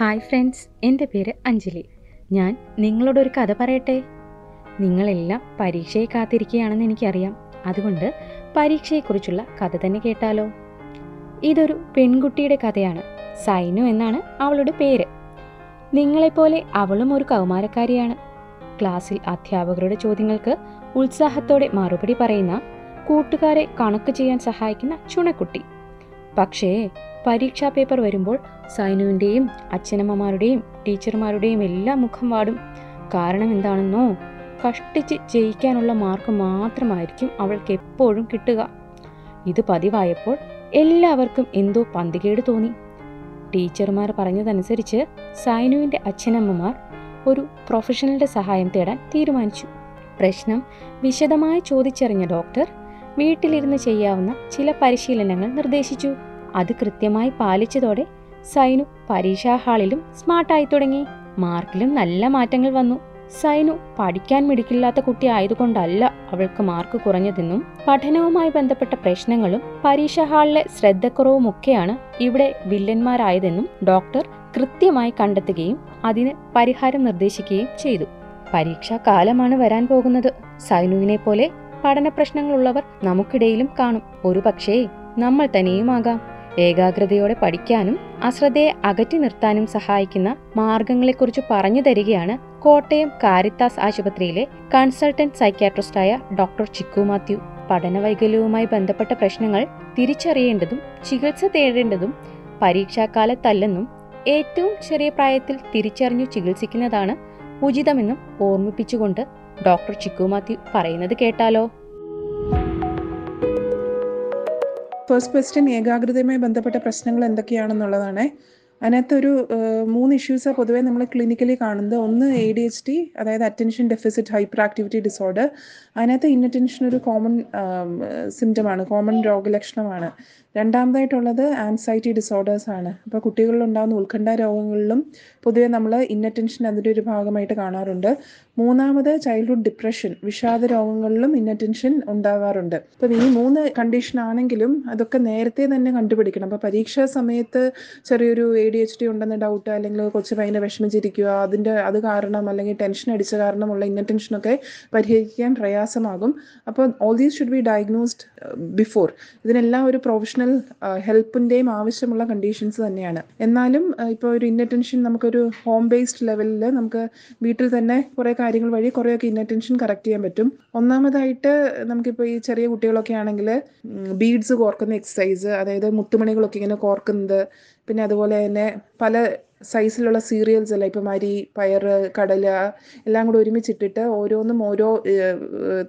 Hi friends എന്റെ പേര് അഞ്ജലി. ഞാൻ നിങ്ങളോടൊരു കഥ പറയട്ടെ? നിങ്ങളെല്ലാം പരീക്ഷയെ കാത്തിരിക്കുകയാണെന്ന് എനിക്കറിയാം. അതുകൊണ്ട് പരീക്ഷയെക്കുറിച്ചുള്ള കഥ തന്നെ കേട്ടാലോ? ഇതൊരു പെൺകുട്ടിയുടെ കഥയാണ്. സൈനു എന്നാണ് അവളുടെ പേര്. നിങ്ങളെപ്പോലെ അവളും ഒരു കൗമാരക്കാരിയാണ്. ക്ലാസ്സിൽ അധ്യാപകരുടെ ചോദ്യങ്ങൾക്ക് ഉത്സാഹത്തോടെ മറുപടി പറയുന്ന കൂട്ടുകാരെ കണക്ക് ചെയ്യാൻ സഹായിക്കുന്ന ചുണക്കുട്ടി. പക്ഷേ പരീക്ഷാ പേപ്പർ വരുമ്പോൾ സൈനുവിന്റെയും അച്ഛനമ്മമാരുടെയും ടീച്ചർമാരുടെയും എല്ലാം മുഖം വാടും. കാരണം എന്താണെന്നോ? കഷ്ടിച്ച് ജയിക്കാനുള്ള മാർക്ക് മാത്രമായിരിക്കും അവൾക്ക് എപ്പോഴും കിട്ടുക. ഇത് പതിവായപ്പോൾ എല്ലാവർക്കും എന്തോ പന്തികേട് തോന്നി. ടീച്ചർമാർ പറഞ്ഞതനുസരിച്ച് സൈനുവിന്റെ അച്ഛനമ്മമാർ ഒരു പ്രൊഫഷണലിന്റെ സഹായം തേടാൻ തീരുമാനിച്ചു. പ്രശ്നം വിശദമായി ചോദിച്ചറിഞ്ഞ ഡോക്ടർ വീട്ടിലിരുന്ന് ചെയ്യാവുന്ന ചില പരിശീലനങ്ങൾ നിർദ്ദേശിച്ചു. അത് കൃത്യമായി പാലിച്ചതോടെ സൈനു പരീക്ഷാ ഹാളിലും സ്മാർട്ടായി തുടങ്ങി. മാർക്കിലും നല്ല മാറ്റങ്ങൾ വന്നു. സൈനു പഠിക്കാൻ മിടിക്കില്ലാത്ത കുട്ടി ആയതുകൊണ്ടല്ല അവൾക്ക് മാർക്ക് കുറഞ്ഞതെന്നും പഠനവുമായി ബന്ധപ്പെട്ട പ്രശ്നങ്ങളും പരീക്ഷാ ഹാളിലെ ശ്രദ്ധക്കുറവുമൊക്കെയാണ് ഇവിടെ വില്ലന്മാരായതെന്നും ഡോക്ടർ കൃത്യമായി കണ്ടെത്തുകയും അതിന് പരിഹാരം നിർദ്ദേശിക്കുകയും ചെയ്തു. പരീക്ഷാ കാലമാണ് വരാൻ പോകുന്നത്. സൈനുവിനെ പോലെ പഠന പ്രശ്നങ്ങളുള്ളവർ നമുക്കിടയിലും കാണും. ഒരു പക്ഷേ നമ്മൾ തന്നെയുമാകാം ഏകാഗ്രതയോടെ പഠിക്കാനും അശ്രദ്ധയെ അകറ്റി നിർത്താനും സഹായിക്കുന്ന മാർഗങ്ങളെക്കുറിച്ച് പറഞ്ഞു തരികയാണ് കോട്ടയം കാരിത്താസ് ആശുപത്രിയിലെ കൺസൾട്ടന്റ് സൈക്യാട്രിസ്റ്റായ ഡോക്ടർ ചിക്കു മാത്യു. പഠനവൈകല്യവുമായി ബന്ധപ്പെട്ട പ്രശ്നങ്ങൾ തിരിച്ചറിയേണ്ടതും ചികിത്സ തേടേണ്ടതും പരീക്ഷാകാലത്തല്ലെന്നും ഏറ്റവും ചെറിയ പ്രായത്തിൽ തിരിച്ചറിഞ്ഞു ചികിത്സിക്കുന്നതാണ് ഉചിതമെന്നും ഓർമ്മിപ്പിച്ചുകൊണ്ട് ഡോക്ടർ ചിക്കു മാത്യു പറയുന്നത് കേട്ടാലോ? ഫസ്റ്റ് ക്വസ്റ്റ്യൻ ഏകാഗ്രതയുമായി ബന്ധപ്പെട്ട പ്രശ്നങ്ങൾ എന്തൊക്കെയാണെന്നുള്ളതാണ്. അതിനകത്തൊരു മൂന്ന് ഇഷ്യൂസാണ് പൊതുവേ നമ്മൾ ക്ലിനിക്കലി കാണുന്നത്. ഒന്ന് എ ഡി എച്ച് ഡി അതായത് attention deficit hyperactivity disorder അതിനകത്ത് ഇന്നറ്റൻഷൻ ഒരു കോമൺ സിംറ്റമാണ് കോമൺ രോഗലക്ഷണമാണ്. രണ്ടാമതായിട്ടുള്ളത് ആൻസൈറ്റി ഡിസോർഡേഴ്സ് ആണ്. അപ്പോൾ കുട്ടികളിലുണ്ടാകുന്ന ഉത്കണ്ഠ രോഗങ്ങളിലും പൊതുവേ നമ്മൾ ഇന്നറ്റൻഷൻ അതിന്റെ ഒരു ഭാഗമായിട്ട് കാണാറുണ്ട്. മൂന്നാമത് ചൈൽഡ്ഹുഡ് ഡിപ്രഷൻ വിഷാദ രോഗങ്ങളിലും ഇന്നറ്റൻഷൻ ഉണ്ടാവാറുണ്ട്. അപ്പം ഈ മൂന്ന് കണ്ടീഷൻ ആണെങ്കിലും അതൊക്കെ നേരത്തെ തന്നെ കണ്ടുപിടിക്കണം. അപ്പോൾ പരീക്ഷാ സമയത്ത് ചെറിയൊരു എ ഡി എച്ച് ഡി ഉണ്ടെന്ന് ഡൗട്ട് അല്ലെങ്കിൽ കൊച്ചു പയ്യനെ വിഷമിച്ചിരിക്കുക അതിന്റെ അത് കാരണം അല്ലെങ്കിൽ ടെൻഷൻ അടിച്ച കാരണമുള്ള ഇന്നറ്റൻഷനൊക്കെ പരിഹരിക്കാൻ പ്രയാസമാകും. അപ്പോൾ all these should be diagnosed before ഇതിനെല്ലാം ഒരു പ്രൊഫഷണൽ ഹെൽപ്പിന്റെയും ആവശ്യമുള്ള കണ്ടീഷൻസ് തന്നെയാണ്. എന്നാലും ഇപ്പോൾ ഒരു ഇന്നറ്റൻഷൻ നമുക്കൊരു ഹോം ബേസ്ഡ് ലെവലിൽ നമുക്ക് വീട്ടിൽ തന്നെ കുറേ കാര്യങ്ങൾ വഴി കുറേയൊക്കെ ഇന്നറ്റൻഷൻ കറക്റ്റ് ചെയ്യാൻ പറ്റും. ഒന്നാമതായിട്ട് നമുക്കിപ്പോൾ ഈ ചെറിയ കുട്ടികളൊക്കെ ആണെങ്കിൽ ബീഡ്സ് കോർക്കുന്ന എക്സസൈസ് അതായത് മുത്തുമണികളൊക്കെ ഇങ്ങനെ കോർക്കുന്നത് പിന്നെ അതുപോലെ തന്നെ പല സൈസിലുള്ള സീരിയൽസ് അല്ല ഇപ്പം അരി പയർ കടല എല്ലാം കൂടെ ഒരുമിച്ചിട്ടിട്ട് ഓരോന്നും ഓരോ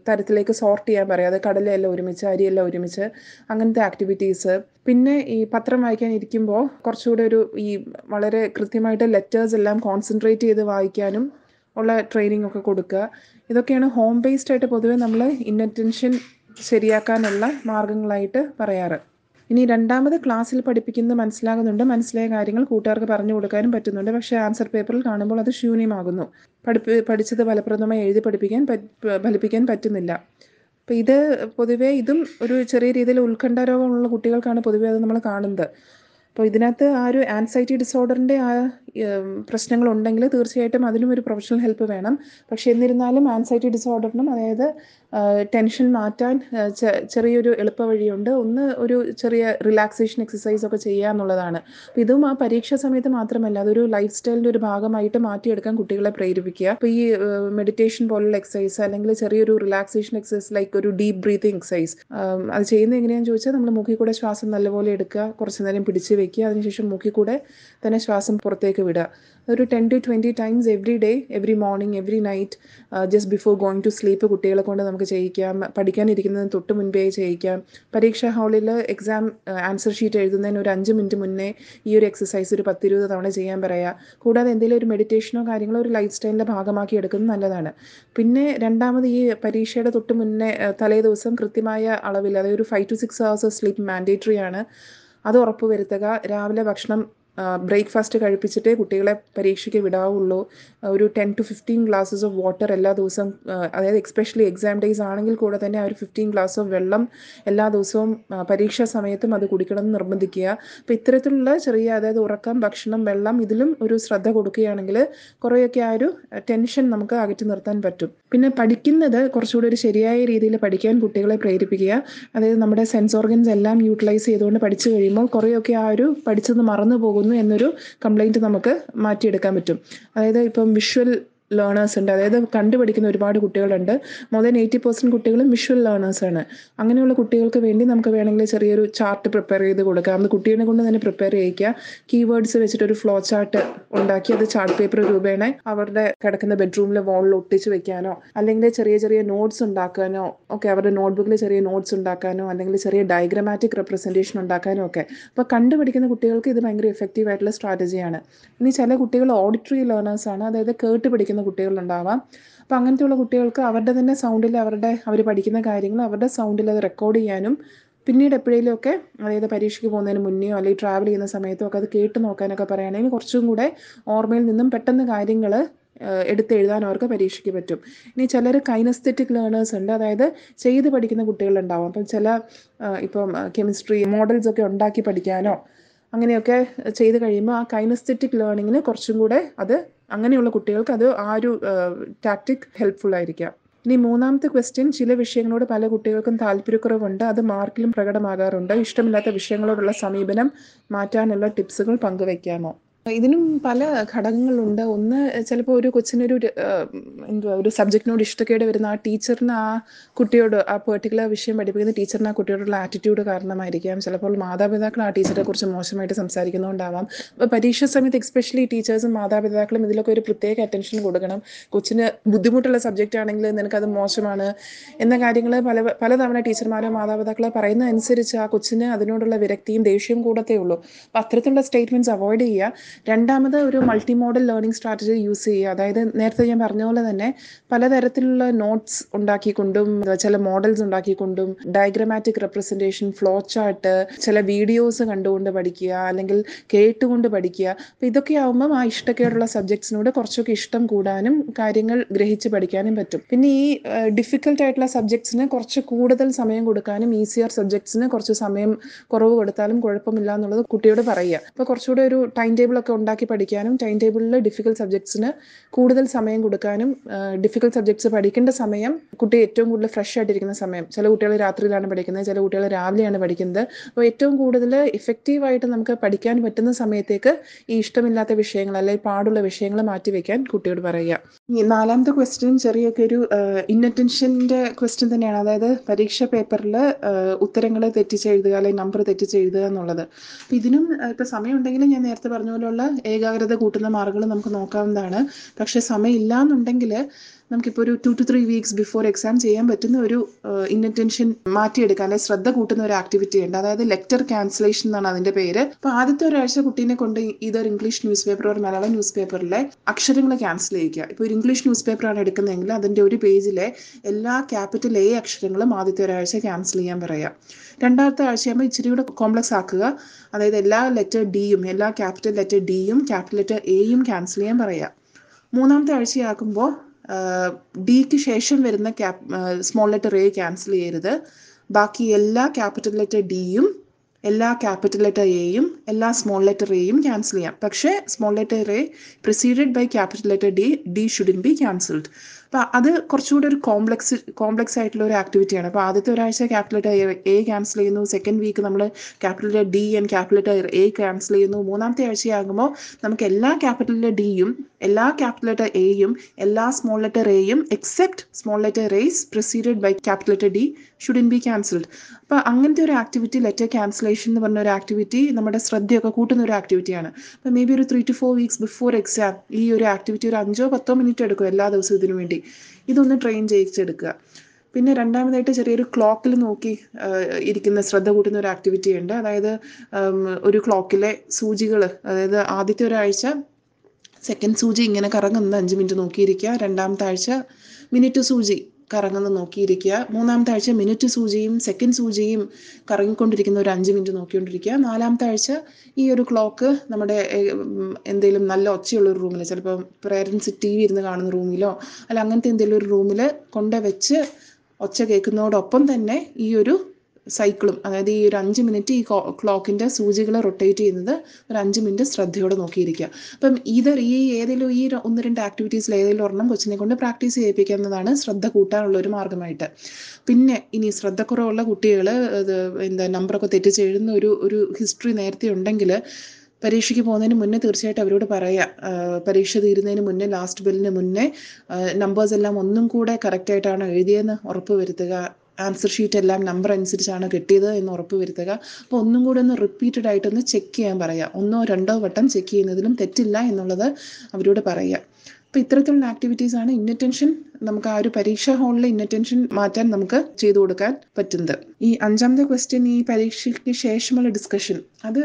തരത്തിലേക്ക് സോർട്ട് ചെയ്യാൻ പറയാം. അത് കടലയെല്ലാം ഒരുമിച്ച് അരിയെല്ലാം ഒരുമിച്ച് അങ്ങനത്തെ ആക്ടിവിറ്റീസ് പിന്നെ ഈ പത്രം വായിക്കാൻ ഇരിക്കുമ്പോൾ കുറച്ചുകൂടെ ഒരു ഈ വളരെ കൃത്യമായിട്ട് ലെറ്റേഴ്സ് എല്ലാം കോൺസെൻട്രേറ്റ് ചെയ്ത് വായിക്കാനും ഉള്ള ട്രെയിനിങ് ഒക്കെ കൊടുക്കുക. ഇതൊക്കെയാണ് ഹോം ബേസ്ഡ് ആയിട്ട് പൊതുവെ നമ്മൾ ഇന്നറ്റൻഷൻ ശരിയാക്കാനുള്ള മാർഗങ്ങളായിട്ട് പറയാറ്. ഇനി രണ്ടാമത് ക്ലാസ്സിൽ പഠിപ്പിക്കുന്നത് മനസ്സിലാകുന്നുണ്ട്. മനസ്സിലായ കാര്യങ്ങൾ കൂട്ടുകാർക്ക് പറഞ്ഞു കൊടുക്കാനും പറ്റുന്നുണ്ട്. പക്ഷേ ആൻസർ പേപ്പറിൽ കാണുമ്പോൾ അത് ശൂന്യമാകുന്നു. പഠിപ്പി പഠിച്ചത് ഫലപ്രദമായി എഴുതി പഠിപ്പിക്കാൻ ഫലിപ്പിക്കാൻ പറ്റുന്നില്ല. അപ്പോൾ ഇത് പൊതുവേ ഇതും ഒരു ചെറിയ രീതിയിൽ ഉത്കണ്ഠ രോഗമുള്ള കുട്ടികൾക്കാണ് പൊതുവേ അത് നമ്മൾ കാണുന്നത്. അപ്പോൾ ഇതിനകത്ത് ആ ഒരു ആൻസൈറ്റി ഡിസോർഡറിന്റെ ആ പ്രശ്നങ്ങളുണ്ടെങ്കിൽ തീർച്ചയായിട്ടും അതിനും ഒരു പ്രൊഫഷണൽ ഹെൽപ്പ് വേണം. പക്ഷേ എന്നിരുന്നാലും ആൻസൈറ്റി ഡിസോർഡറിനും അതായത് ടെൻഷൻ മാറ്റാൻ ചെറിയൊരു എളുപ്പ വഴിയുണ്ട് ഒന്ന് ഒരു ചെറിയ റിലാക്സേഷൻ എക്സസൈസ് ഒക്കെ ചെയ്യുക എന്നുള്ളതാണ്. അപ്പോൾ ഇതും ആ പരീക്ഷാ സമയത്ത് മാത്രമല്ല അതൊരു ലൈഫ് സ്റ്റൈലിന്റെ ഒരു ഭാഗമായിട്ട് മാറ്റിയെടുക്കാൻ കുട്ടികളെ പ്രേരിപ്പിക്കുക. അപ്പോൾ ഈ മെഡിറ്റേഷൻ പോലുള്ള എക്സസൈസ് അല്ലെങ്കിൽ ചെറിയൊരു റിലാക്സേഷൻ എക്സസൈസ് ലൈക്ക് ഒരു ഡീപ്പ് ബ്രീതിങ് എക്സസൈസ് അത് ചെയ്യുന്നത് എങ്ങനെയാണെന്ന് ചോദിച്ചാൽ നമ്മൾ മൂക്കിൽ കൂടെ ശ്വാസം നല്ലപോലെ എടുക്കുക കുറച്ച് നേരം പിടിച്ച് വെക്കുക അതിനുശേഷം മൂക്കിൽ കൂടെ തന്നെ ശ്വാസം പുറത്തേക്ക് വിടുക. ഒരു ten to twenty times every day every morning every night just before going to sleep കുട്ടികളെ കൊണ്ട് ചെയ്യിക്കാം പഠിക്കാനിരിക്കുന്നതിന് തൊട്ട് മുൻപേ ചെയ്യിക്കാം. പരീക്ഷാ ഹാളിൽ എക്സാം ആൻസർ ഷീറ്റ് എഴുതുന്നതിന് ഒരു അഞ്ച് മിനിറ്റ് മുന്നേ ഈ ഒരു എക്സസൈസ് ഒരു പത്തിരുപത് തവണ ചെയ്യാൻ പറയുക കൂടാതെ എന്തെങ്കിലും ഒരു മെഡിറ്റേഷനോ കാര്യങ്ങളോ ഒരു ലൈഫ് സ്റ്റൈലിന്റെ ഭാഗമാക്കി എടുക്കുന്നത് നല്ലതാണ്. പിന്നെ രണ്ടാമത് ഈ പരീക്ഷയുടെ തൊട്ട് മുന്നേ തലേ ദിവസം കൃത്യമായ അളവിൽ അതായത് ഒരു five to six hours sleep mandatory ആണ്. അത് ഉറപ്പുവരുത്തുക രാവിലെ ഭക്ഷണം ബ്രേക്ക്ഫാസ്റ്റ് കഴിപ്പിച്ചിട്ടേ കുട്ടികളെ പരീക്ഷയ്ക്ക് വിടാവുള്ളൂ. ഒരു ten to fifteen glasses of water എല്ലാ ദിവസവും അതായത് എക്സ്പെഷ്യലി എക്സാം ഡേയ്സ് ആണെങ്കിൽ കൂടെ തന്നെ ആ ഒരു ഫിഫ്റ്റീൻ ഗ്ലാസ് ഓഫ് വെള്ളം എല്ലാ ദിവസവും പരീക്ഷാ സമയത്തും അത് കുടിക്കണം എന്ന് നിർബന്ധിക്കുക. അപ്പോൾ ഇത്തരത്തിലുള്ള ചെറിയ അതായത് ഉറക്കം ഭക്ഷണം വെള്ളം ഇതിലും ഒരു ശ്രദ്ധ കൊടുക്കുകയാണെങ്കിൽ കുറേയൊക്കെ ആ ഒരു ടെൻഷൻ നമുക്ക് അകറ്റി നിർത്താൻ പറ്റും. പിന്നെ പഠിക്കുന്നത് കുറച്ചുകൂടി ഒരു ശരിയായ രീതിയിൽ പഠിക്കാൻ കുട്ടികളെ പ്രേരിപ്പിക്കുക. അതായത് നമ്മുടെ സെൻസ് ഓർഗൻസ് എല്ലാം യൂട്ടിലൈസ് ചെയ്തുകൊണ്ട് പഠിച്ചു കഴിയുമ്പോൾ കുറേയൊക്കെ ആ ഒരു പഠിച്ചത് മറന്നു പോകുന്നു എന്നൊരു കംപ്ലൈന്റ് നമുക്ക് മാറ്റിയെടുക്കാൻ പറ്റും. അതായത് ഇപ്പം വിഷ്വൽ ലേണേഴ്സ് ഉണ്ട്. അതായത് കണ്ടുപഠിക്കുന്ന ഒരുപാട് കുട്ടികളുണ്ട്. മോർ ദാൻ എയ്റ്റി പെർസെന്റ് കുട്ടികളും വിഷ്വൽ ലേണേഴ്സാണ് അങ്ങനെയുള്ള കുട്ടികൾക്ക് വേണ്ടി നമുക്ക് വേണമെങ്കിൽ ചെറിയൊരു ചാർട്ട് പ്രിപ്പയർ ചെയ്ത് കൊടുക്കാം. അത് കുട്ടീനെ കൊണ്ട് തന്നെ പ്രിപ്പയർ ചെയ്യിക്കുക. കീവേഡ്സ് വെച്ചിട്ട് ഒരു ഫ്ലോ ചാർട്ട് ഉണ്ടാക്കി അത് ചാർട്ട് പേപ്പർ രൂപേണ അവരുടെ കിടക്കുന്ന ബെഡ്റൂമിലെ വാളിൽ ഒട്ടിച്ച് വെക്കാനോ അല്ലെങ്കിൽ ചെറിയ ചെറിയ നോട്ട്സ് ഉണ്ടാക്കാനോ ഒക്കെ അവരുടെ നോട്ട്ബുക്കിൽ ചെറിയ നോട്ട്സ് ഉണ്ടാക്കാനോ അല്ലെങ്കിൽ ചെറിയ ഡയഗ്രമാറ്റിക് റെപ്രസെന്റേഷൻ ഉണ്ടാക്കാനോ ഒക്കെ. അപ്പോൾ കണ്ടുപിടിക്കുന്ന കുട്ടികൾക്ക് ഇത് ഭയങ്കര എഫക്റ്റീവ് ആയിട്ടുള്ള സ്ട്രാറ്റജിയാണ് ഇനി ചില കുട്ടികൾ ഓഡിറ്ററി ലേണേഴ്സ് ആണ്. അതായത് കേട്ട് പഠിക്കുന്ന കുട്ടികളുണ്ടാവാം. അപ്പോൾ അങ്ങനത്തെയുള്ള കുട്ടികൾക്ക് അവരുടെ തന്നെ സൗണ്ടിൽ അവരുടെ അവർ പഠിക്കുന്ന കാര്യങ്ങൾ അവരുടെ സൗണ്ടിൽ അത് റെക്കോർഡ് ചെയ്യാനും പിന്നീട് എപ്പോഴേലുമൊക്കെ അതായത് പരീക്ഷയ്ക്ക് പോകുന്നതിന് മുന്നേ അല്ലെങ്കിൽ ട്രാവൽ ചെയ്യുന്ന സമയത്തോ ഒക്കെ അത് കേട്ട് നോക്കാനൊക്കെ പറയുകയാണെങ്കിൽ കുറച്ചും കൂടെ ഓർമ്മയിൽ നിന്നും പെട്ടെന്ന് കാര്യങ്ങൾ എടുത്തെഴുതാൻ അവർക്ക് പരീക്ഷയ്ക്ക് പറ്റും. ഇനി ചിലർ കൈനസ്തെറ്റിക് ലേണേഴ്സ് ഉണ്ട്. അതായത് ചെയ്ത് പഠിക്കുന്ന കുട്ടികളുണ്ടാവും. അപ്പം ചില ഇപ്പം കെമിസ്ട്രി മോഡൽസ് ഒക്കെ ഉണ്ടാക്കി പഠിക്കാനോ അങ്ങനെയൊക്കെ ചെയ്ത് കഴിയുമ്പോൾ ആ കൈനസ്തെറ്റിക് ലേണിങ്ങിന് കുറച്ചും കൂടെ അത് അങ്ങനെയുള്ള കുട്ടികൾക്ക് അത് ആ ഒരു ടാക്റ്റിക് ഹെൽപ്ഫുൾ ആയിരിക്കാം. ഇനി മൂന്നാമത്തെ ക്വസ്റ്റ്യൻ ചില വിഷയങ്ങളോട് പല കുട്ടികൾക്കും താല്പര്യക്കുറവുണ്ട്. അത് മാർക്കിലും പ്രകടമാകാറുണ്ട്. ഇഷ്ടമില്ലാത്ത വിഷയങ്ങളോടുള്ള സമീപനം മാറ്റാനുള്ള ടിപ്സുകൾ പങ്കുവയ്ക്കാമോ? ഇതിനും പല ഘടകങ്ങളുണ്ട്. ഒന്ന് ചിലപ്പോൾ ഒരു കൊച്ചിനൊരു എന്തുവാ ഒരു സബ്ജക്റ്റിനോട് ഇഷ്ടക്കേട് വരുന്ന ആ ടീച്ചറിന് ആ കുട്ടിയോട് ആ പെർട്ടിക്കുലർ വിഷയം പഠിപ്പിക്കുന്ന ടീച്ചറിന് ആ കുട്ടിയോടുള്ള ആറ്റിറ്റ്യൂഡ് കാരണമായിരിക്കാം. ചിലപ്പോൾ മാതാപിതാക്കൾ ആ ടീച്ചറെ കുറിച്ച് മോശമായിട്ട് സംസാരിക്കുന്നതുകൊണ്ടാവാം. അപ്പോൾ പരീക്ഷ സമയത്ത് എക്സ്പെഷ്യലി ടീച്ചേഴ്സും മാതാപിതാക്കളും ഇതിലൊക്കെ ഒരു പ്രത്യേക അറ്റൻഷൻ കൊടുക്കണം. കൊച്ചിന് ബുദ്ധിമുട്ടുള്ള സബ്ജക്റ്റ് ആണെങ്കിൽ നിനക്കത് മോശമാണ് എന്ന കാര്യങ്ങൾ പല പലതവണ ടീച്ചർമാരോ മാതാപിതാക്കളോ പറയുന്ന അനുസരിച്ച് ആ കൊച്ചിന് അതിനോടുള്ള വിരക്തിയും ദേഷ്യവും കൂടത്തേ ഉള്ളൂ. അപ്പോൾ അത്തരത്തിലുള്ള സ്റ്റേറ്റ്മെന്റ്സ് അവോയ്ഡ് ചെയ്യുക. രണ്ടാമത് ഒരു multimodal learning strategy use ചെയ്യുക. അതായത് നേരത്തെ ഞാൻ പറഞ്ഞ പോലെ തന്നെ പലതരത്തിലുള്ള നോട്ട്സ് ഉണ്ടാക്കിക്കൊണ്ടും ചില മോഡൽസ് ഉണ്ടാക്കിക്കൊണ്ടും ഡയഗ്രമാറ്റിക് റെപ്രസെന്റേഷൻ ഫ്ലോ ചാർട്ട് ചില വീഡിയോസ് കണ്ടുകൊണ്ട് പഠിക്കുക അല്ലെങ്കിൽ കേട്ടുകൊണ്ട് പഠിക്കുക. അപ്പോൾ ഇതൊക്കെ ആകുമ്പം ആ ഇഷ്ടക്കേടുള്ള സബ്ജക്ട്സിനോട് കുറച്ചൊക്കെ ഇഷ്ടം കൂടാനും കാര്യങ്ങൾ ഗ്രഹിച്ച് പഠിക്കാനും പറ്റും. പിന്നെ ഈ ഡിഫിക്കൽട്ട് ആയിട്ടുള്ള സബ്ജക്ട്സിന് കുറച്ച് കൂടുതൽ സമയം കൊടുക്കാനും ഈസിയർ സബ്ജക്ട്സിന് കുറച്ച് സമയം കുറവ് കൊടുത്താലും കുഴപ്പമില്ല എന്നുള്ളത് കുട്ടിയോട് പറയുക. അപ്പോൾ കുറച്ചുകൂടെ ഒരു ടൈം ടേബിൾ ഒക്കെ ഉണ്ടാക്കി പഠിക്കാനും ടൈം ടേബിളിൽ ഡിഫിക്കൽട്ട് സബ്ജക്ട്സിന് കൂടുതൽ സമയം കൊടുക്കാനും ഡിഫിക്കൽട്ട് സബ്ജക്ട്സ് പഠിക്കേണ്ട സമയം കുട്ടി ഏറ്റവും കൂടുതൽ ഫ്രഷ് ആയിട്ടിരിക്കുന്ന സമയം. ചില കുട്ടികൾ രാത്രിയിലാണ് പഠിക്കുന്നത് ചില കുട്ടികൾ രാവിലെയാണ് പഠിക്കുന്നത്. അപ്പോൾ ഏറ്റവും കൂടുതൽ ഇഫക്റ്റീവായിട്ട് നമുക്ക് പഠിക്കാൻ പറ്റുന്ന സമയത്തേക്ക് ഈ ഇഷ്ടമില്ലാത്ത വിഷയങ്ങൾ അല്ലെങ്കിൽ പാടുള്ള വിഷയങ്ങൾ മാറ്റിവെക്കാൻ കുട്ടിയോട് പറയുക. നാലാമത്തെ ക്വസ്റ്റ്യൻ ചെറിയൊക്കെ ഒരു ഇന്നറ്റൻഷന്റെ ക്വസ്റ്റ്യൻ തന്നെയാണ്. അതായത് പരീക്ഷ പേപ്പറിൽ ഉത്തരങ്ങൾ തെറ്റിച്ചെഴുതുക അല്ലെങ്കിൽ നമ്പർ തെറ്റിച്ചെഴുതുക എന്നുള്ളത്. അപ്പം ഇതിനും സമയമുണ്ടെങ്കിൽ ഞാൻ നേരത്തെ പറഞ്ഞ പോലെയുള്ള ഏകാഗ്രത കൂട്ടുന്ന മാർഗങ്ങൾ നമുക്ക് നോക്കാവുന്നതാണ്. പക്ഷേ സമയമില്ല എന്നുണ്ടെങ്കിൽ നമുക്കിപ്പോൾ ഒരു two to three weeks before exam ചെയ്യാൻ പറ്റുന്ന ഒരു ഇന്നറ്റൻഷൻ മാറ്റിയെടുക്കാൻ അല്ലെങ്കിൽ ശ്രദ്ധ കൂട്ടുന്ന ഒരു ആക്ടിവിറ്റി ഉണ്ട്. അതായത് ലെക്ചർ ക്യാൻസലേഷൻ എന്നാണ് അതിന്റെ പേര്. അപ്പോൾ ആദ്യത്തെ ഒരാഴ്ച കുട്ടീനെ കൊണ്ട് ഇതൊരു ഇംഗ്ലീഷ് ന്യൂസ് പേപ്പർ ഒരു മലയാളം ന്യൂസ് പേപ്പറിലെ അക്ഷരങ്ങൾ ക്യാൻസൽ ചെയ്യിക്കുക ഇപ്പോൾ ഒരു ഇംഗ്ലീഷ് ന്യൂസ് പേപ്പറാണ് എടുക്കുന്നതെങ്കിൽ അതിന്റെ ഒരു പേജിലെ എല്ലാ ക്യാപിറ്റൽ എ അക്ഷരങ്ങളും ആദ്യത്തെ ഒരാഴ്ച ക്യാൻസൽ ചെയ്യാൻ പറയുക. രണ്ടാമത്തെ ആഴ്ചയാകുമ്പോൾ ഇച്ചിരി കൂടെ കോംപ്ലക്സ് ആക്കുക. അതായത് എല്ലാ ലെറ്റർ ഡിയും എല്ലാ ക്യാപിറ്റൽ ലെറ്റർ ഡിയും ക്യാപിറ്റൽ ലെറ്റർ എയും ക്യാൻസൽ ചെയ്യാൻ പറയുക മൂന്നാമത്തെ ആഴ്ചയാക്കുമ്പോൾ ഡിക്ക് ശേഷം വരുന്ന cap small letter A cancel ചെയ്യരുത്. ബാക്കി എല്ലാ ക്യാപിറ്റൽ ലെറ്റർ ഡിയും എല്ലാ ക്യാപിറ്റൽ ലെറ്റർ എയും എല്ലാ സ്മോൾ ലെറ്റർ എയും ക്യാൻസൽ ചെയ്യാം. പക്ഷേ small letter A preceded by capital letter D D shouldn't be cancelled അപ്പോൾ അത് കുറച്ചുകൂടി ഒരു കോംപ്ലക്സ് കോംപ്ലക്സ് ആയിട്ടുള്ള ഒരു ആക്ടിവിറ്റിയാണ് അപ്പോൾ ആദ്യത്തെ ഒരാഴ്ച ക്യാപിറ്റൽ ലെറ്റർ എ ക്യാൻസൽ ചെയ്യുന്നു. സെക്കൻഡ് വീക്ക് നമ്മൾ capital letter D and capital letter A cancel ചെയ്യുന്നു. മൂന്നാമത്തെ ആഴ്ചയാകുമ്പോൾ നമുക്ക് എല്ലാ ക്യാപിറ്റൽ ലെറ്റർ ഡിയും എല്ലാ ക്യാപിറ്റൽ ലെറ്റർ എയും എല്ലാ സ്മോൾ ലെറ്റർ എയും except small letter S preceded by capital letter D shouldn't be cancelled അപ്പോൾ അങ്ങനത്തെ ഒരു ആക്ടിവിറ്റി ലെറ്റർ ക്യാൻസലേഷൻ എന്ന് പറഞ്ഞ ഒരു ആക്ടിവിറ്റി നമ്മുടെ ശ്രദ്ധയൊക്കെ കൂട്ടുന്ന ഒരു ആക്ടിവിറ്റിയാണ് അപ്പോൾ മേ ബി ഒരു three to four weeks before exam ഈ ഒരു ആക്ടിവിറ്റി ഒരു അഞ്ചോ പത്തോ മിനിറ്റ് എടുക്കും എല്ലാ ദിവസവും ഇതിനു വേണ്ടി. ഇതൊന്ന് ട്രെയിൻ ചെയ്യിച്ചെടുക്കുക. പിന്നെ രണ്ടാമതായിട്ട് ചെറിയൊരു ക്ലോക്കിൽ നോക്കി ഇരിക്കുന്ന ശ്രദ്ധ കൂട്ടുന്ന ഒരു ആക്ടിവിറ്റി ഉണ്ട്. അതായത് ഒരു ക്ലോക്കിലെ സൂചികൾ അതായത് ആദ്യത്തെ ഒരാഴ്ച സെക്കൻഡ് സൂചി ഇങ്ങനെ കറങ്ങുന്നത് അഞ്ച് മിനിറ്റ് നോക്കിയിരിക്കുക. രണ്ടാമത്തെ ആഴ്ച മിനിറ്റ് സൂചി. കറങ്ങുന്നത് നോക്കിയിരിക്കുക. മൂന്നാമത്തെ ആഴ്ച മിനിറ്റ് സൂചിയും സെക്കൻഡ് സൂചിയും കറങ്ങിക്കൊണ്ടിരിക്കുന്ന ഒരു അഞ്ച് മിനിറ്റ് നോക്കിക്കൊണ്ടിരിക്കുക. നാലാമത്തെ ആഴ്ച ഈ ഒരു ക്ലോക്ക് നമ്മുടെ എന്തെങ്കിലും നല്ല ഒച്ചയുള്ള ഒരു റൂമിൽ ചിലപ്പോൾ പേരൻസ് ടി വി ഇരുന്ന് കാണുന്ന റൂമിലോ അല്ല അങ്ങനത്തെ എന്തെങ്കിലും ഒരു റൂമിൽ കൊണ്ടുവച്ച് ഒച്ച കേൾക്കുന്നതോടൊപ്പം തന്നെ ഈ ഒരു സൈക്കിളും അതായത് ഈ ഒരു അഞ്ച് മിനിറ്റ് ഈ ക്ലോക്കിന്റെ സൂചികളെ റൊട്ടേറ്റ് ചെയ്യുന്നത് ഒരു അഞ്ച് മിനിറ്റ് ശ്രദ്ധയോടെ നോക്കിയിരിക്കുക. അപ്പം ഇത് ഈ ഏതെങ്കിലും ഈ ഒന്ന് രണ്ട് ആക്ടിവിറ്റീസിൽ ഏതെങ്കിലും ഒരെണ്ണം കൊച്ചിനെ കൊണ്ട് പ്രാക്ടീസ് ചെയ്യിപ്പിക്കുന്നതാണ് ശ്രദ്ധ കൂട്ടാനുള്ള ഒരു മാർഗമായിട്ട് പിന്നെ ഇനി ശ്രദ്ധക്കുറവുള്ള കുട്ടികൾ എന്താ നമ്പറൊക്കെ തെറ്റിച്ച് എഴുതുന്ന ഒരു ഒരു ഹിസ്റ്ററി നേരത്തെ ഉണ്ടെങ്കിൽ പരീക്ഷയ്ക്ക് പോകുന്നതിന് മുന്നേ തീർച്ചയായിട്ടും അവരോട് പറയാം. പരീക്ഷ തീരുന്നതിന് മുന്നേ ലാസ്റ്റ് ബെല്ലിന് മുന്നേ നമ്പേഴ്സ് എല്ലാം ഒന്നും കൂടെ കറക്റ്റായിട്ടാണ് എഴുതിയതെന്ന് ഉറപ്പ് വരുത്തുക. ആൻസർ ഷീറ്റ് എല്ലാം നമ്പർ അനുസരിച്ചാണ് കിട്ടിയത് എന്ന് ഉറപ്പ് വരുത്തുക. അപ്പോൾ ഒന്നും കൂടെ ഒന്ന് റിപ്പീറ്റഡ് ആയിട്ടൊന്ന് ചെക്ക് ചെയ്യാൻ പറയുക. ഒന്നോ രണ്ടോ വട്ടം ചെക്ക് ചെയ്യുന്നതിലും തെറ്റില്ല എന്നുള്ളത് അവരോട് പറയുക. അപ്പോൾ ഇത്തരത്തിലുള്ള ആക്ടിവിറ്റീസ് ആണ് ഇന്നറ്റൻഷൻ നമുക്ക് ആ ഒരു പരീക്ഷാ ഹാളിലെ ഇന്നറ്റൻഷൻ മാറ്റാൻ നമുക്ക് ചെയ്തു കൊടുക്കാൻ പറ്റുന്നത്. ഈ അഞ്ചാമത്തെ ക്വസ്റ്റ്യൻ ഈ പരീക്ഷയ്ക്ക് ശേഷമുള്ള ഡിസ്കഷൻ അത്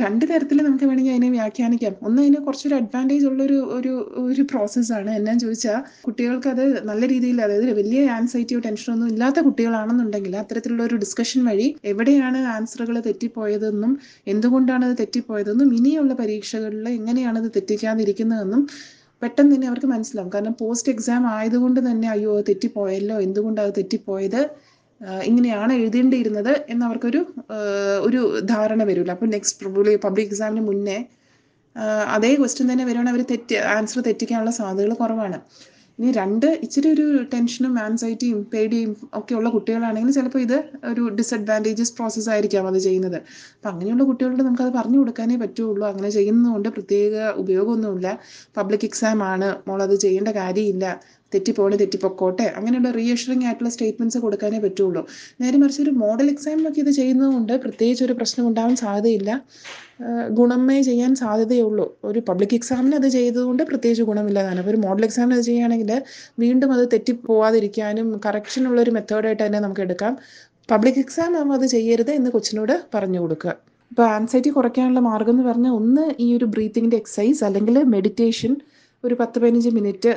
രണ്ട് തരത്തിൽ നമുക്ക് വേണമെങ്കിൽ അതിനെ വ്യാഖ്യാനിക്കാം. ഒന്ന് അതിന് കുറച്ചൊരു അഡ്വാന്റേജ് ഉള്ള ഒരു ഒരു പ്രോസസ്സാണ് എന്നാന്ന് ചോദിച്ചാൽ കുട്ടികൾക്ക് അത് നല്ല രീതിയിൽ അതായത് വലിയ ആൻസൈറ്റിയോ ടെൻഷനോ ഒന്നും ഇല്ലാത്ത കുട്ടികളാണെന്നുണ്ടെങ്കിൽ അത്തരത്തിലുള്ള ഒരു ഡിസ്കഷൻ വഴി എവിടെയാണ് ആൻസറുകൾ തെറ്റിപ്പോയതെന്നും എന്തുകൊണ്ടാണ് അത് തെറ്റിപ്പോയതെന്നും ഇനിയുള്ള പരീക്ഷകളിൽ എങ്ങനെയാണ് അത് തെറ്റിക്കാതിരിക്കുന്നതെന്നും പെട്ടെന്ന് തന്നെ അവർക്ക് മനസ്സിലാവും. കാരണം പോസ്റ്റ് എക്സാം ആയതുകൊണ്ട് തന്നെ അയ്യോ തെറ്റിപ്പോയല്ലോ എന്തുകൊണ്ടാണ് അത് തെറ്റിപ്പോയത്? ഇങ്ങനെയാണ് എഴുതേണ്ടിയിരുന്നത് എന്നവർക്കൊരു ഒരു ധാരണ വരില്ല അപ്പോൾ നെക്സ്റ്റ് പബ്ലിക് എക്സാമിന് മുന്നേ അതേ ക്വസ്റ്റ്യൻ തന്നെ വരുവാണെങ്കിൽ അവർ തെറ്റി ആൻസർ തെറ്റിക്കാനുള്ള സാധ്യതകൾ കുറവാണ്. ഇനി രണ്ട് ഇച്ചിരി ഒരു ടെൻഷനും ആൻസൈറ്റിയും പേടിയും ഒക്കെ ഉള്ള കുട്ടികളാണെങ്കിൽ ചിലപ്പോൾ ഇത് ഒരു ഡിസഡ്വാന്റേജസ് പ്രോസസ്സ് ആയിരിക്കാം അത് ചെയ്യുന്നത്. അപ്പം അങ്ങനെയുള്ള കുട്ടികളോട് നമുക്കത് പറഞ്ഞു കൊടുക്കാനേ പറ്റുള്ളൂ. അങ്ങനെ ചെയ്യുന്നതുകൊണ്ട് പ്രത്യേക ഉപയോഗമൊന്നുമില്ല. പബ്ലിക് എക്സാം ആണ്. മോളത് ചെയ്യേണ്ട കാര്യമില്ല. തെറ്റിപ്പോണേ തെറ്റിപ്പൊക്കോട്ടെ അങ്ങനെയുള്ള റീഅഷറിങ് ആയിട്ടുള്ള സ്റ്റേറ്റ്മെന്റ്സ് കൊടുക്കാനേ പറ്റുള്ളൂ. നേരെ മറിച്ച് ഒരു മോഡൽ എക്സാമിനൊക്കെ ഇത് ചെയ്യുന്നതുകൊണ്ട് പ്രത്യേകിച്ച് ഒരു പ്രശ്നം ഉണ്ടാവാൻ സാധ്യതയില്ല. ഗുണമേ ചെയ്യാൻ സാധ്യതയുള്ളൂ. ഒരു പബ്ലിക് എക്സാമിന് അത് ചെയ്തതുകൊണ്ട് പ്രത്യേകിച്ച് ഗുണമില്ലാതാണ്. അപ്പോൾ ഒരു മോഡൽ എക്സാമിന് അത് ചെയ്യുകയാണെങ്കിൽ വീണ്ടും അത് തെറ്റിപ്പോവാതിരിക്കാനും കറക്ഷൻ ഉള്ള ഒരു മെത്തേഡായിട്ട് തന്നെ നമുക്ക് എടുക്കാം. പബ്ലിക് എക്സാം ആകുമ്പോൾ അത് ചെയ്യരുത് എന്ന് കൊച്ചിനോട് പറഞ്ഞു കൊടുക്കുക. ഇപ്പോൾ ആൻസൈറ്റി കുറയ്ക്കാനുള്ള മാർഗം എന്ന് പറഞ്ഞാൽ ഒന്ന് ഈ ഒരു ബ്രീത്തിങ്ങിന്റെ എക്സസൈസ് അല്ലെങ്കിൽ മെഡിറ്റേഷൻ ഒരു പത്ത് പതിനഞ്ച് മിനിറ്റ്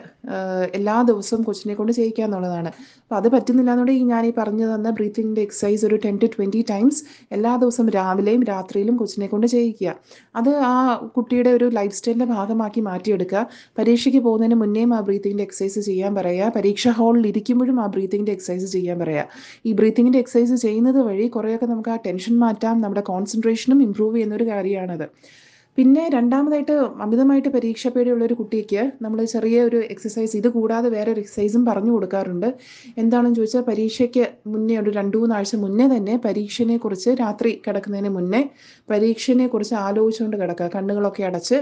എല്ലാ ദിവസവും കൊച്ചിനെ കൊണ്ട് ചെയ്യിക്കുക എന്നുള്ളതാണ്. അപ്പോൾ അത് പറ്റുന്നില്ല എന്നുണ്ടെങ്കിൽ ഞാൻ ഈ പറഞ്ഞു തന്ന ബ്രീത്തിങ്ങിന്റെ എക്സസൈസ് ഒരു ടെൻ ടു ട്വന്റി ടൈംസ് എല്ലാ ദിവസവും രാവിലെയും രാത്രിയിലും കൊച്ചിനെ കൊണ്ട് ചെയ്യിക്കുക. അത് ആ കുട്ടിയുടെ ഒരു ലൈഫ് സ്റ്റൈലിന്റെ ഭാഗമാക്കി മാറ്റിയെടുക്കുക. പരീക്ഷയ്ക്ക് പോകുന്നതിന് മുന്നേയും ആ ബ്രീത്തിങ്ങിന്റെ എക്സസൈസ് ചെയ്യാൻ പറയുക. പരീക്ഷാ ഹാളിൽ ഇരിക്കുമ്പോഴും ആ ബ്രീത്തിങ്ങിന്റെ എക്സസൈസ് ചെയ്യാൻ പറയുക. ഈ ബ്രീത്തിങ്ങിന്റെ എക്സസൈസ് ചെയ്യുന്നത് വഴി കുറേയൊക്കെ നമുക്ക് ആ ടെൻഷൻ മാറ്റാം. നമ്മുടെ കോൺസെൻട്രേഷനും ഇമ്പ്രൂവ് ചെയ്യുന്നൊരു കാര്യമാണത്. പിന്നെ രണ്ടാമതായിട്ട് അമിതമായിട്ട് പരീക്ഷ പേടിയുള്ള ഒരു കുട്ടിക്ക് നമ്മൾ ചെറിയ ഒരു എക്സസൈസ് ഇത് കൂടാതെ വേറെ ഒരു എക്സസൈസും പറഞ്ഞു കൊടുക്കാറുണ്ട്. എന്താണെന്ന് ചോദിച്ചാൽ പരീക്ഷയ്ക്ക് മുന്നേ ഒരു രണ്ട് മൂന്നാഴ്ച മുന്നേ തന്നെ പരീക്ഷനെ കുറിച്ച് രാത്രി കിടക്കുന്നതിന് മുന്നേ പരീക്ഷനെ കുറിച്ച് ആലോചിച്ചുകൊണ്ട് കിടക്കുക. കണ്ണുകളൊക്കെ അടച്ച്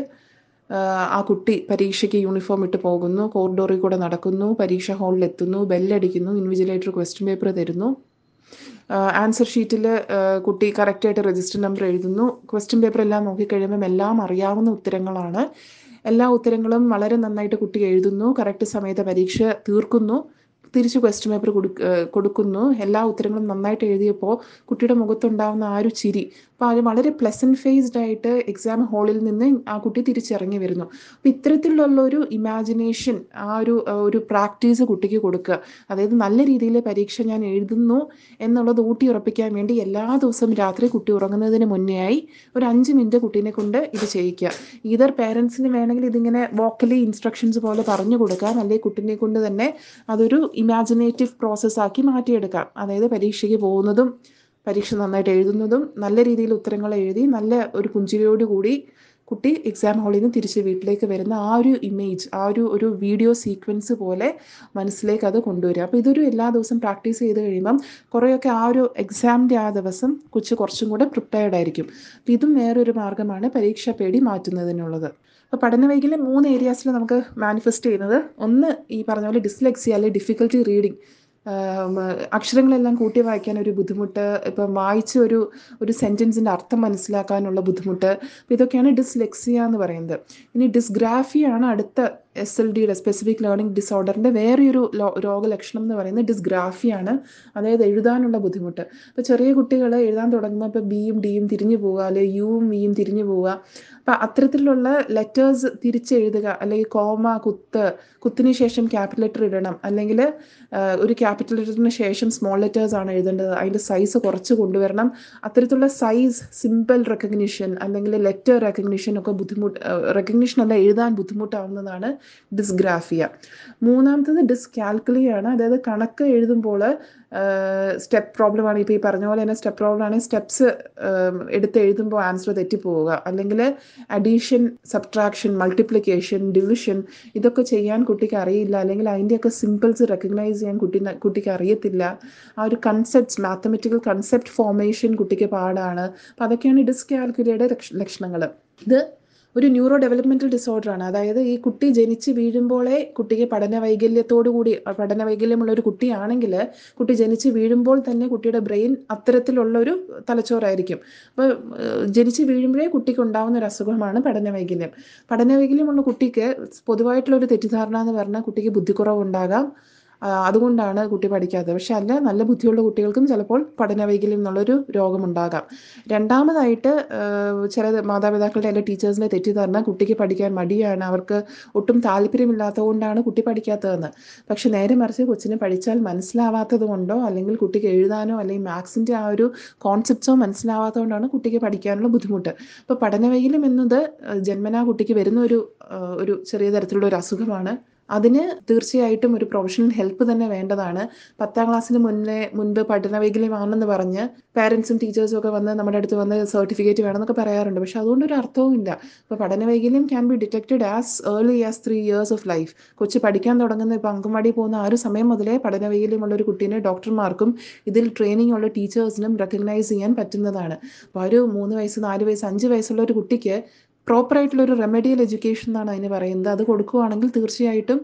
ആ കുട്ടി പരീക്ഷയ്ക്ക് യൂണിഫോം ഇട്ട് പോകുന്നു കോറിഡോറിൽ കൂടെ നടക്കുന്നു പരീക്ഷ ഹാളിൽ എത്തുന്നു ബെല്ലടിക്കുന്നു ഇൻവിജിലേറ്റർ ക്വസ്റ്റ്യൻ പേപ്പർ തരുന്നു. ആൻസർ ഷീറ്റിൽ കുട്ടി കറക്റ്റായിട്ട് രജിസ്റ്റർ നമ്പർ എഴുതുന്നു. ക്വസ്റ്റ്യൻ പേപ്പർ എല്ലാം നോക്കിക്കഴിയുമ്പം എല്ലാം അറിയാവുന്ന ഉത്തരങ്ങളാണ്. എല്ലാ ഉത്തരങ്ങളും വളരെ നന്നായിട്ട് കുട്ടി എഴുതുന്നു. കറക്റ്റ് സമയത്ത് പരീക്ഷ തീർക്കുന്നു. തിരിച്ച് ക്വസ്റ്റ്യൻ പേപ്പർ കൊടുക്കുന്നു. എല്ലാ ഉത്തരങ്ങളും നന്നായിട്ട് എഴുതിയപ്പോൾ കുട്ടിയുടെ മുഖത്തുണ്ടാവുന്ന ആ ഒരു ചിരി അപ്പോൾ അത് വളരെ പ്ലസന്റ് ഫേസ്ഡ് ആയിട്ട് എക്സാം ഹാളിൽ നിന്ന് ആ കുട്ടി തിരിച്ചിറങ്ങി വരുന്നു. അപ്പോൾ ഇത്തരത്തിലുള്ള ഒരു ഇമാജിനേഷൻ ആ ഒരു ഒരു പ്രാക്ടീസ് കുട്ടിക്ക് കൊടുക്കുക അതായത് നല്ല രീതിയിൽ പരീക്ഷ ഞാൻ എഴുതുന്നു എന്നുള്ളത് ഊട്ടി ഉറപ്പിക്കാൻ വേണ്ടി എല്ലാ ദിവസവും രാത്രി കുട്ടി ഉറങ്ങുന്നതിന് മുന്നേ ആയി ഒരു അഞ്ച് മിനിറ്റ് കുട്ടീനെ കൊണ്ട് ഇത് ചെയ്യിക്കുക. ഈതർ പേരൻസിന് വേണമെങ്കിൽ ഇതിങ്ങനെ വോക്കലി ഇൻസ്ട്രക്ഷൻസ് പോലെ പറഞ്ഞു കൊടുക്കാം അല്ലെങ്കിൽ കുട്ടീനെ കൊണ്ട് തന്നെ അതൊരു ഇമാജിനേറ്റീവ് പ്രോസസ്സാക്കി മാറ്റിയെടുക്കാം. അതായത് പരീക്ഷയ്ക്ക് പോകുന്നതും പരീക്ഷ നന്നായിട്ട് എഴുതുന്നതും നല്ല രീതിയിൽ ഉത്തരങ്ങൾ എഴുതി നല്ല ഒരു പുഞ്ചിരിയോടുകൂടി കുട്ടി എക്സാം ഹാളിൽ നിന്ന് തിരിച്ച് വീട്ടിലേക്ക് വരുന്ന ആ ഒരു ഇമേജ് ആ ഒരു ഒരു വീഡിയോ സീക്വൻസ് പോലെ മനസ്സിലേക്ക് അത് കൊണ്ടുവരിക. അപ്പോൾ ഇതൊരു എല്ലാ ദിവസവും പ്രാക്ടീസ് ചെയ്ത് കഴിയുമ്പം കുറേയൊക്കെ ആ ഒരു എക്സാമിന്റെ ആ ദിവസം കൊച്ചു കുറച്ചും കൂടെ പ്രിപ്പയർഡ് ആയിരിക്കും. അപ്പോൾ ഇതും വേറൊരു മാർഗമാണ് പരീക്ഷ പേടി മാറ്റുന്നതിനുള്ളത്. അപ്പോൾ പഠന വൈകല്യം മൂന്ന് ഏരിയാസിൽ നമുക്ക് മാനിഫെസ്റ്റ് ചെയ്യുന്നത്. ഒന്ന് ഈ പറഞ്ഞ പോലെ ഡിസ്ലെക്സി അല്ലെങ്കിൽ ഡിഫിക്കൽട്ടി റീഡിങ് അക്ഷരങ്ങളെല്ലാം കൂട്ടി വായിക്കാൻ ഒരു ബുദ്ധിമുട്ട് ഇപ്പം വായിച്ച ഒരു ഒരു സെന്റൻസിന്റെ അർത്ഥം മനസ്സിലാക്കാനുള്ള ബുദ്ധിമുട്ട്. ഇതൊക്കെയാണ് ഡിസ്ലെക്സിയ എന്ന് പറയുന്നത്. ഇനി ഡിസ്ഗ്രാഫിയാണ് അടുത്ത എസ് എൽ ഡിയുടെ സ്പെസിഫിക് ലേണിംഗ് ഡിസോർഡറിന്റെ വേറെയൊരു രോഗലക്ഷണം എന്ന് പറയുന്നത് ഡിസ്ഗ്രാഫിയാണ് അതായത് എഴുതാനുള്ള ബുദ്ധിമുട്ട്. അപ്പോൾ ചെറിയ കുട്ടികൾ എഴുതാൻ തുടങ്ങുമ്പോൾ ഇപ്പോൾ ബിയും ഡിയും തിരിഞ്ഞു പോവുക അല്ലെങ്കിൽ യുവും വിയും തിരിഞ്ഞു പോവുക. അപ്പം അത്തരത്തിലുള്ള ലെറ്റേഴ്സ് തിരിച്ചെഴുതുക അല്ലെങ്കിൽ കോമ കുത്ത് കുത്തിന് ശേഷം ക്യാപിറ്റൽ ലെറ്റർ ഇടണം അല്ലെങ്കിൽ ഒരു ക്യാപിറ്റൽ ലെറ്ററിന് ശേഷം സ്മോൾ ലെറ്റേഴ്സ് ആണ് എഴുതേണ്ടത് അതിന്റെ സൈസ് കുറച്ച് കൊണ്ടുവരണം. അത്തരത്തിലുള്ള സൈസ് സിമ്പിൾ റെക്കഗ്നിഷൻ അല്ലെങ്കിൽ ലെറ്റർ റെക്കഗ്നിഷൻ ഒക്കെ ബുദ്ധിമുട്ട് റെക്കഗ്നിഷൻ അല്ല എഴുതാൻ ബുദ്ധിമുട്ടാവുന്നതാണ് ഡിസ്ഗ്രാഫിയ മൂന്നാമത്തത് ഡിസ്കാൽക്കുലിയാണ് അതായത് കണക്ക് എഴുതുമ്പോൾ സ്റ്റെപ്പ് പ്രോബ്ലം ആണ് ഇപ്പോൾ ഈ പറഞ്ഞ പോലെ തന്നെ സ്റ്റെപ്പ് പ്രോബ്ലം ആണെങ്കിൽ സ്റ്റെപ്സ് എടുത്ത് എഴുതുമ്പോൾ ആൻസർ തെറ്റിപ്പോവുക. അല്ലെങ്കിൽ അഡീഷൻ സബ്ട്രാക്ഷൻ മൾട്ടിപ്ലിക്കേഷൻ ഡിവിഷൻ ഇതൊക്കെ ചെയ്യാൻ കുട്ടിക്ക് അറിയില്ല. അല്ലെങ്കിൽ അതിന്റെയൊക്കെ സിമ്പിൾസ് റെക്കഗ്നൈസ് ചെയ്യാൻ കുട്ടി കുട്ടിക്ക് അറിയത്തില്ല. ആ ഒരു കൺസെപ്റ്റ്സ് മാത്തമെറ്റിക്കൽ കൺസെപ്റ്റ് ഫോർമേഷൻ കുട്ടിക്ക് പാടാണ്. അപ്പോൾ അതൊക്കെയാണ് ഡിസ്കാൽക്കുലിയുടെ ലക്ഷണങ്ങൾ ഇത് ഒരു ന്യൂറോ ഡെവലപ്മെന്റൽ ഡിസോർഡറാണ് അതായത് ഈ കുട്ടി ജനിച്ച് വീഴുമ്പോഴേ കുട്ടിക്ക് പഠന വൈകല്യത്തോടു കൂടി പഠന വൈകല്യമുള്ള ഒരു കുട്ടിയാണെങ്കിൽ കുട്ടി ജനിച്ച് വീഴുമ്പോൾ തന്നെ കുട്ടിയുടെ ബ്രെയിൻ അത്തരത്തിലുള്ള ഒരു തലച്ചോറായിരിക്കും. അപ്പോൾ ജനിച്ച് വീഴുമ്പോഴേ കുട്ടിക്ക് ഉണ്ടാകുന്ന ഒരു അസുഖമാണ് പഠന വൈകല്യം. പഠന വൈകല്യമുള്ള കുട്ടിക്ക് പൊതുവായിട്ടുള്ള ഒരു തെറ്റിദ്ധാരണ എന്ന് പറഞ്ഞാൽ കുട്ടിക്ക് ബുദ്ധിക്കുറവുണ്ടാകാം. അതുകൊണ്ടാണ് കുട്ടി പഠിക്കാത്തത്. പക്ഷെ അല്ല നല്ല ബുദ്ധിയുള്ള കുട്ടികൾക്കും ചിലപ്പോൾ പഠന വൈകല്യം എന്നുള്ളൊരു രോഗമുണ്ടാകാം. രണ്ടാമതായിട്ട് ചില മാതാപിതാക്കളുടെ അല്ലെങ്കിൽ ടീച്ചേഴ്സിന്റെ തെറ്റിദ്ധാരണ കുട്ടിക്ക് പഠിക്കാൻ മടിയാണ്. അവർക്ക് ഒട്ടും താല്പര്യമില്ലാത്തതുകൊണ്ടാണ് കുട്ടി പഠിക്കാത്തതെന്ന്. പക്ഷെ നേരെ മറിച്ച് കൊച്ചിനെ പഠിച്ചാൽ മനസ്സിലാവാത്തത് കൊണ്ടോ അല്ലെങ്കിൽ കുട്ടിക്ക് എഴുതാനോ അല്ലെങ്കിൽ മാത്സിന്റെ ആ ഒരു കോൺസെപ്റ്റ്സോ മനസ്സിലാവാത്തതുകൊണ്ടാണ് കുട്ടിക്ക് പഠിക്കാനുള്ള ബുദ്ധിമുട്ട്. അപ്പോൾ പഠനവൈകല്യം എന്നത് ജന്മനാ കുട്ടിക്ക് വരുന്ന ഒരു ഒരു ചെറിയ തരത്തിലുള്ള ഒരു അസുഖമാണ്. അതിന് തീർച്ചയായിട്ടും ഒരു പ്രൊഫഷണൽ ഹെൽപ്പ് തന്നെ വേണ്ടതാണ്. പത്താം ക്ലാസ്സിന് മുന്നേ മുൻപ് പഠന വൈകല്യമാണെന്ന് പറഞ്ഞ് പാരൻസും ടീച്ചേഴ്സും ഒക്കെ വന്ന് നമ്മുടെ അടുത്ത് വന്ന് സർട്ടിഫിക്കറ്റ് വേണമെന്നൊക്കെ പറയാറുണ്ട്. പക്ഷെ അതുകൊണ്ട് ഒരു അർത്ഥവും ഇല്ല. പഠന വൈകല്യം can be detected as early as three years of life കൊച്ചു പഠിക്കാൻ തുടങ്ങുന്ന ഇപ്പോൾ അംഗൻവാടി പോകുന്ന ആ ഒരു സമയം മുതലേ പഠന വൈകല്യമുള്ള ഒരു കുട്ടീനെ ഡോക്ടർമാർക്കും ഇതിൽ ട്രെയിനിങ് ഉള്ള ടീച്ചേഴ്സിനും റെക്കഗ്നൈസ് ചെയ്യാൻ പറ്റുന്നതാണ്. അപ്പോൾ ഒരു മൂന്ന് വയസ്സ് നാല് വയസ്സ് അഞ്ച് വയസ്സുള്ള ഒരു കുട്ടിക്ക് പ്രോപ്പറായിട്ടുള്ള ഒരു റെമഡിയൽ എഡ്യൂക്കേഷൻ എന്നാണ് അതിന് പറയുന്നത്. അത് കൊടുക്കുകയാണെങ്കിൽ തീർച്ചയായിട്ടും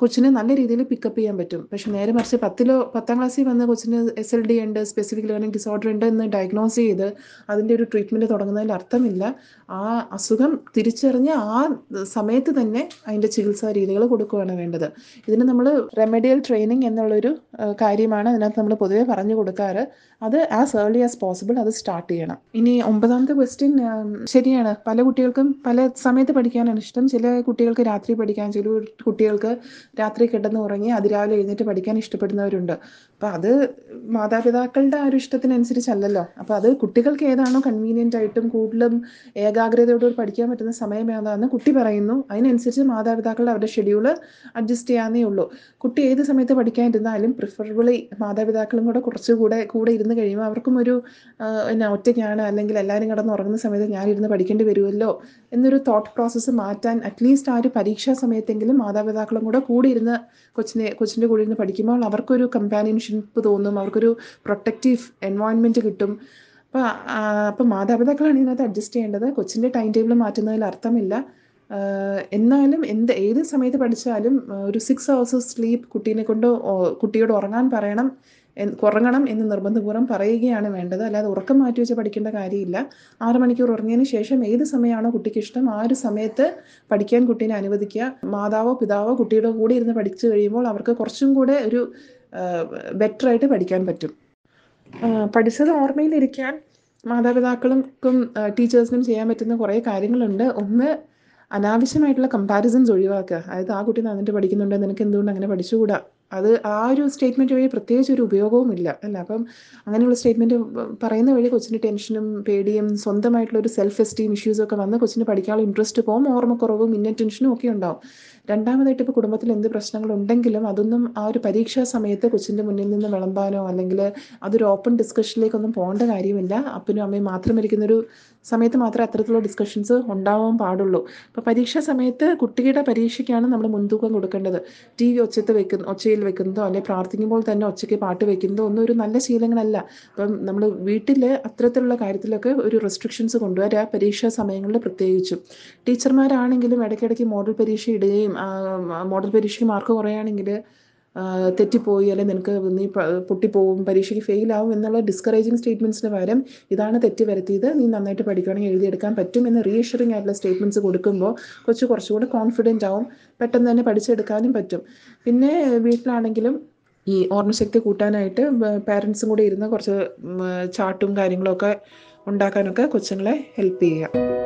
കൊച്ചിനെ നല്ല രീതിയിൽ പിക്കപ്പ് ചെയ്യാൻ പറ്റും. പക്ഷെ നേരെ മറിച്ച് പത്തിലോ പത്താം ക്ലാസ്സിൽ വന്ന കൊച്ചിന് എസ് എൽ ഡി ഉണ്ട് സ്പെസിഫിക് ലേണിംഗ് ഡിസോർഡർ ഉണ്ട് എന്ന് ഡയഗ്നോസ് ചെയ്ത് അതിന്റെ ഒരു ട്രീറ്റ്മെന്റ് തുടങ്ങുന്നതിൽ അർത്ഥമില്ല. ആ അസുഖം തിരിച്ചറിഞ്ഞ് ആ സമയത്ത് തന്നെ അതിന്റെ ചികിത്സാ രീതികൾ കൊടുക്കുകയാണ് വേണ്ടത്. ഇതിന് നമ്മൾ റെമഡിയൽ ട്രെയിനിങ് എന്നുള്ളൊരു കാര്യമാണ് അതിനകത്ത് നമ്മൾ പൊതുവേ പറഞ്ഞു കൊടുക്കാറ്. അത് ആസ് ഏർലി ആസ് പോസിബിൾ അത് സ്റ്റാർട്ട് ചെയ്യണം. ഇനി ഒമ്പതാമത്തെ ക്വസ്റ്റ്യൻ ശരിയാണ്. പല കുട്ടികൾക്കും പല സമയത്ത് പഠിക്കാനാണ് ഇഷ്ടം. ചില കുട്ടികൾക്ക് രാത്രി പഠിക്കാൻ ചില കുട്ടികൾക്ക് രാത്രി കിടന്ന് ഉറങ്ങി അതിരാവിലെ എഴുന്നേറ്റ് പഠിക്കാൻ ഇഷ്ടപ്പെടുന്നവരുണ്ട്. അപ്പോൾ അത് മാതാപിതാക്കളുടെ ആ ഒരു ഇഷ്ടത്തിനനുസരിച്ചല്ലല്ലോ. അപ്പോൾ അത് കുട്ടികൾക്ക് ഏതാണോ കൺവീനിയന്റ് ആയിട്ടും കൂടുതലും ഏകാഗ്രതയോടുകൂടി പഠിക്കാൻ പറ്റുന്ന സമയം ഏതാണെന്ന് കുട്ടി പറയുന്നു. അതിനനുസരിച്ച് മാതാപിതാക്കളുടെ അവരുടെ ഷെഡ്യൂൾ അഡ്ജസ്റ്റ് ചെയ്യാന്നേ ഉള്ളൂ. കുട്ടി ഏത് സമയത്ത് പഠിക്കാനിരുന്നാലും പ്രിഫറബിളി മാതാപിതാക്കളും കൂടെ കുറച്ചുകൂടെ കൂടെ ഇരുന്ന് കഴിയുമ്പോൾ അവർക്കും ഒരു പിന്നെ ഒറ്റയ്ക്കാണ് അല്ലെങ്കിൽ എല്ലാവരും കിടന്ന് ഉറങ്ങുന്ന സമയത്ത് ഞാനിരുന്ന് പഠിക്കേണ്ടി വരുമല്ലോ എന്നൊരു തോട്ട് പ്രോസസ്സ് മാറ്റാൻ അറ്റ്ലീസ്റ്റ് ആ ഒരു പരീക്ഷാ സമയത്തെങ്കിലും മാതാപിതാക്കളും കൂടെ കൂടി ഇരുന്ന് കൊച്ചിനെ കൊച്ചിന്റെ കൂടെ ഇരുന്ന് പഠിക്കുമ്പോൾ അവർക്കൊരു കമ്പാനിയൻഷിപ്പ് തോന്നും അവർക്കൊരു പ്രൊട്ടക്റ്റീവ് എൻവയോൺമെന്റ് കിട്ടും. അപ്പോൾ അപ്പോൾ മാതാപിതാക്കളാണ് ഇതിനകത്ത് അഡ്ജസ്റ്റ് ചെയ്യേണ്ടത്. കൊച്ചിന്റെ ടൈം ടേബിൾ മാറ്റുന്നതിൽ അർത്ഥമില്ല. എന്നാലും എന്ത് ഏത് സമയത്ത് പഠിച്ചാലും ഒരു സിക്സ് ഹവേഴ്സ് സ്ലീപ്പ് കുട്ടീനെ കൊണ്ട് കുട്ടിയോട് ഉറങ്ങാൻ പറയണം. ഉറങ്ങണം എന്ന് നിർബന്ധപൂർവം പറയുകയാണ് വേണ്ടത്. അല്ലാതെ ഉറക്കം മാറ്റി വെച്ച് പഠിക്കേണ്ട കാര്യമില്ല. ആറ് മണിക്കൂർ ഉറങ്ങിയതിന് ശേഷം ഏത് സമയമാണോ കുട്ടിക്ക് ഇഷ്ടം ആ ഒരു സമയത്ത് പഠിക്കാൻ കുട്ടീനെ അനുവദിക്കുക. മാതാവോ പിതാവോ കുട്ടിയുടെ കൂടെ ഇരുന്ന് പഠിച്ചു കഴിയുമ്പോൾ അവർക്ക് കുറച്ചും കൂടെ ഒരു ബെറ്റർ ആയിട്ട് പഠിക്കാൻ പറ്റും. പഠിച്ചത് ഓർമ്മയിലിരിക്കാൻ മാതാപിതാക്കൾക്കും ടീച്ചേഴ്സിനും ചെയ്യാൻ പറ്റുന്ന കുറേ കാര്യങ്ങളുണ്ട്. ഒന്ന് അനാവശ്യമായിട്ടുള്ള കമ്പാരിസൺസ് ഒഴിവാക്കുക. അതായത് ആ കുട്ടി നന്നിട്ട് പഠിക്കുന്നുണ്ട് നിനക്ക് എന്തുകൊണ്ട് അങ്ങനെ പഠിച്ചുകൂടാ? അത് ആ ഒരു സ്റ്റേറ്റ്മെന്റ് വഴി പ്രത്യേകിച്ച് ഒരു ഉപയോഗവും ഇല്ല അല്ല? അപ്പം അങ്ങനെയുള്ള സ്റ്റേറ്റ്മെന്റ് പറയുന്ന വഴി കൊച്ചിന് ടെൻഷനും പേടിയും സ്വന്തമായിട്ടുള്ള ഒരു സെൽഫ് എസ്റ്റീം ഇഷ്യൂസ് ഒക്കെ വന്ന് കൊച്ചിന് പഠിക്കാനുള്ള ഇൻട്രസ്റ്റ് പോകും ഓർമ്മക്കുറവും ഇന്ന ടെൻഷനും ഒക്കെ ഉണ്ടാവും. രണ്ടാമതായിട്ട് ഇപ്പോൾ കുടുംബത്തിൽ എന്ത് പ്രശ്നങ്ങൾ ഉണ്ടെങ്കിലും അതൊന്നും ആ ഒരു പരീക്ഷാ സമയത്ത് കൊച്ചിന്റെ മുന്നിൽ നിന്ന് വിളമ്പാനോ അല്ലെങ്കിൽ അതൊരു ഓപ്പൺ ഡിസ്കഷനിലേക്കൊന്നും പോകേണ്ട കാര്യമില്ല. അപ്പനും അമ്മയും മാത്രം ഇരിക്കുന്നൊരു സമയത്ത് മാത്രമേ അത്തരത്തിലുള്ള ഡിസ്കഷൻസ് ഉണ്ടാവാൻ പാടുള്ളൂ. അപ്പോൾ പരീക്ഷാ സമയത്ത് കുട്ടിയുടെ പരീക്ഷയ്ക്കാണ് നമ്മൾ മുൻതൂക്കം കൊടുക്കേണ്ടത്. ടി വി ഒച്ചത്ത് വെക്കുന്ന ഒച്ചയിൽ വെക്കുന്നതോ അല്ലെങ്കിൽ പ്രാർത്ഥിക്കുമ്പോൾ തന്നെ ഒച്ചയ്ക്ക് പാട്ട് വെക്കുന്നതോ ഒന്നും ഒരു നല്ല ശീലങ്ങളല്ല. അപ്പം നമ്മൾ വീട്ടിൽ അത്തരത്തിലുള്ള കാര്യത്തിലൊക്കെ ഒരു റെസ്ട്രിക്ഷൻസ് കൊണ്ടുവരിക പരീക്ഷാ സമയങ്ങളിൽ പ്രത്യേകിച്ചും. ടീച്ചർമാരാണെങ്കിലും ഇടയ്ക്കിടയ്ക്ക് മോഡൽ പരീക്ഷ ഇടുകയും മോഡൽ പരീക്ഷയ്ക്ക് മാർക്ക് കുറയുകയാണെങ്കിൽ തെറ്റിപ്പോയി അല്ലെങ്കിൽ നിനക്ക് നീ പൊട്ടിപ്പോവും പരീക്ഷയ്ക്ക് ഫെയിൽ ആവും എന്നുള്ള ഡിസ്കറേജിങ് സ്റ്റേറ്റ്മെന്റ്സിന് പകരം ഇതാണ് തെറ്റ് വരുത്തിയത്. നീ നന്നായിട്ട് പഠിക്കുകയാണെങ്കിൽ എഴുതിയെടുക്കാൻ പറ്റും എന്ന് റീഷറിങ് ആയിട്ടുള്ള സ്റ്റേറ്റ്മെന്റ്സ് കൊടുക്കുമ്പോൾ കൊച്ചു കുറച്ചുകൂടി കോൺഫിഡന്റ് ആവും. പെട്ടെന്ന് തന്നെ പഠിച്ചെടുക്കാനും പറ്റും. പിന്നെ വീട്ടിലാണെങ്കിലും ഈ ഓർമ്മശക്തി കൂട്ടാനായിട്ട് പാരൻസും കൂടെ ഇരുന്ന് കുറച്ച് ചാട്ടും കാര്യങ്ങളൊക്കെ ഉണ്ടാക്കാനൊക്കെ കൊച്ചുങ്ങളെ ഹെൽപ്പ് ചെയ്യുക.